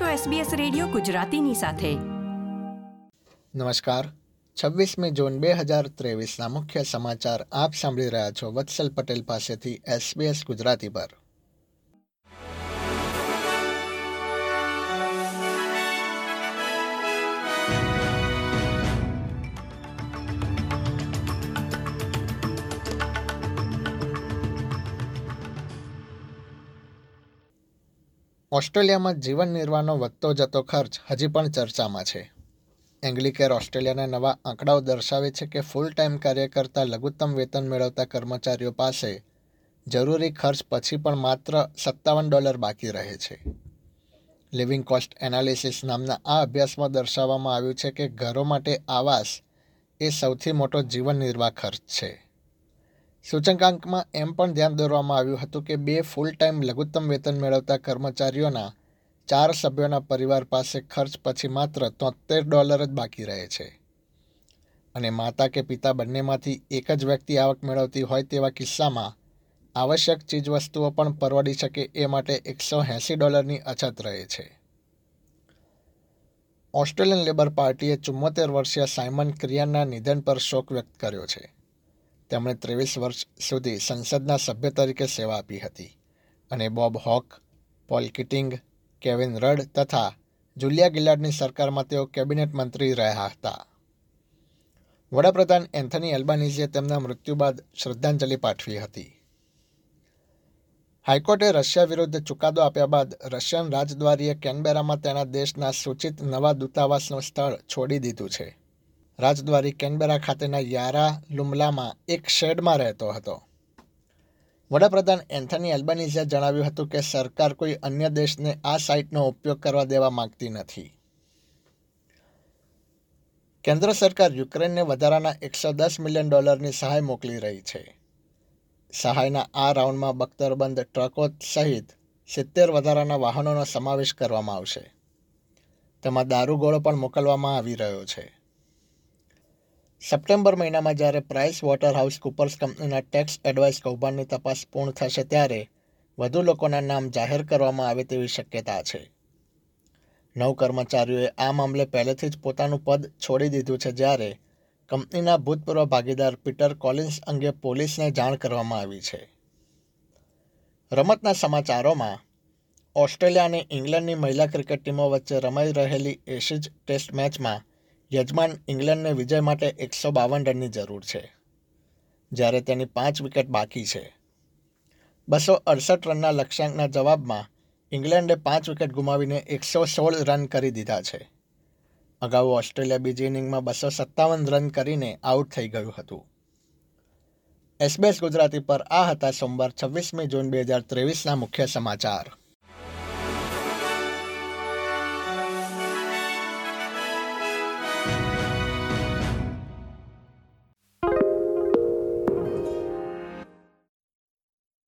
છો SBS radio ગુજરાતીની સાથે. નમસ્કાર. છવ્વીસમી જૂન બે હજાર ત્રેવીસના મુખ્ય સમાચાર આપ સાંભળી રહ્યા છો વત્સલ પટેલ પાસેથી એસબીએસ ગુજરાતી પર. ઓસ્ટ્રેલિયામાં જીવન નિર્વાહનો વધતો જતો ખર્ચ હજી પણ ચર્ચામાં છે. એંગ્લિકેર ઓસ્ટ્રેલિયાના નવા આંકડાઓ દર્શાવે છે કે ફૂલ ટાઈમ કાર્ય કરતા લઘુત્તમ વેતન મેળવતા કર્મચારીઓ પાસે જરૂરી ખર્ચ પછી પણ માત્ર સત્તાવન ડોલર બાકી રહે છે. લિવિંગ કોસ્ટ એનાલિસિસ નામના આ અભ્યાસમાં દર્શાવવામાં આવ્યું છે કે ઘરો માટે આવાસ એ સૌથી મોટો જીવન નિર્વાહ ખર્ચ છે. સૂચકાંકમાં એમ પણ ધ્યાન દોરવામાં આવ્યું હતું કે બે ફૂલ ટાઈમ લઘુત્તમ વેતન મેળવતા કર્મચારીઓના ચાર સભ્યોના પરિવાર પાસે ખર્ચ પછી માત્ર તોતેર ડોલર જ બાકી રહે છે. અને માતા કે પિતા બંનેમાંથી એક જ વ્યક્તિ આવક મેળવતી હોય તેવા કિસ્સામાં આવશ્યક ચીજવસ્તુઓ પણ પરવડી શકે એ માટે એકસો એંસી ડોલરની અછત રહે છે. ઓસ્ટ્રેલિયન લેબર પાર્ટીએ ચુમ્મોતેર વર્ષીય સાયમન ક્રિયાનના નિધન પર શોક વ્યક્ત કર્યો છે. તેમણે ત્રેવીસ વર્ષ સુધી સંસદના સભ્ય તરીકે સેવા આપી હતી અને Bob Hawke, Paul Keating, Kevin Rudd તથા જુલિયા ગિલાર્ડની સરકારમાં તેઓ કેબિનેટ મંત્રી રહ્યા હતા. વડાપ્રધાન એન્થની એલ્બાનીઝીએ તેમના મૃત્યુ બાદ શ્રદ્ધાંજલિ પાઠવી હતી. હાઈકોર્ટે રશિયા વિરુદ્ધ ચુકાદો આપ્યા બાદ રશિયન રાજદ્વારીએ કેનબેરામાં તેના દેશના સૂચિત નવા દૂતાવાસનું સ્થળ છોડી દીધું છે. રાજદ્વારી કેનબેરા ખાતેના યારા લુમલામાં એક શેડમાં રહેતો હતો. વડાપ્રધાન એન્થની એલ્બનીઝે જણાવ્યું હતું કે સરકાર કોઈ અન્ય દેશને આ સાઇટનો ઉપયોગ કરવા દેવા માંગતી નથી. કેન્દ્ર સરકાર યુક્રેનને વધારાના એકસો દસ મિલિયન ડોલરની સહાય મોકલી રહી છે. સહાયના આ રાઉન્ડમાં બખ્તરબંધ ટ્રકો સહિત સિત્તેર વધારાના વાહનોનો સમાવેશ કરવામાં આવશે. તેમાં દારૂગોળો પણ મોકલવામાં આવી રહ્યો છે. સપ્ટેમ્બર મહિનામાં જ્યારે પ્રાઇસ વોટર હાઉસ કુપર્સ કંપનીના ટેક્સ એડવાઇસ કૌભાંડની તપાસ પૂર્ણ થશે ત્યારે વધુ લોકોના નામ જાહેર કરવામાં આવે તેવી શક્યતા છે. નવ કર્મચારીઓએ આ મામલે પહેલેથી જ પોતાનું પદ છોડી દીધું છે જ્યારે કંપનીના ભૂતપૂર્વ ભાગીદાર પીટર કોલિન્સ અંગે પોલીસને જાણ કરવામાં આવી છે. રમતના સમાચારોમાં, ઓસ્ટ્રેલિયા અને ઇંગ્લેન્ડની મહિલા ક્રિકેટ ટીમો વચ્ચે રમાઈ રહેલી એશિઝ ટેસ્ટ મેચમાં યજમાન ઇંગ્લેન્ડને વિજય માટે એકસો બાવન રનની જરૂર છે, જ્યારે તેની પાંચ વિકેટ બાકી છે. બસો અડસઠ રનના લક્ષ્યાંકના જવાબમાં ઇંગ્લેન્ડે પાંચ વિકેટ ગુમાવીને એકસો સોળ રન કરી દીધા છે. અગાઉ ઓસ્ટ્રેલિયા બીજી ઇનિંગમાં બસો સત્તાવન રન કરીને આઉટ થઈ ગયું હતું. એસબીએસ ગુજરાતી પર આ હતા સોમવાર છવ્વીસમી જૂન બે હજાર ત્રેવીસના મુખ્ય સમાચાર.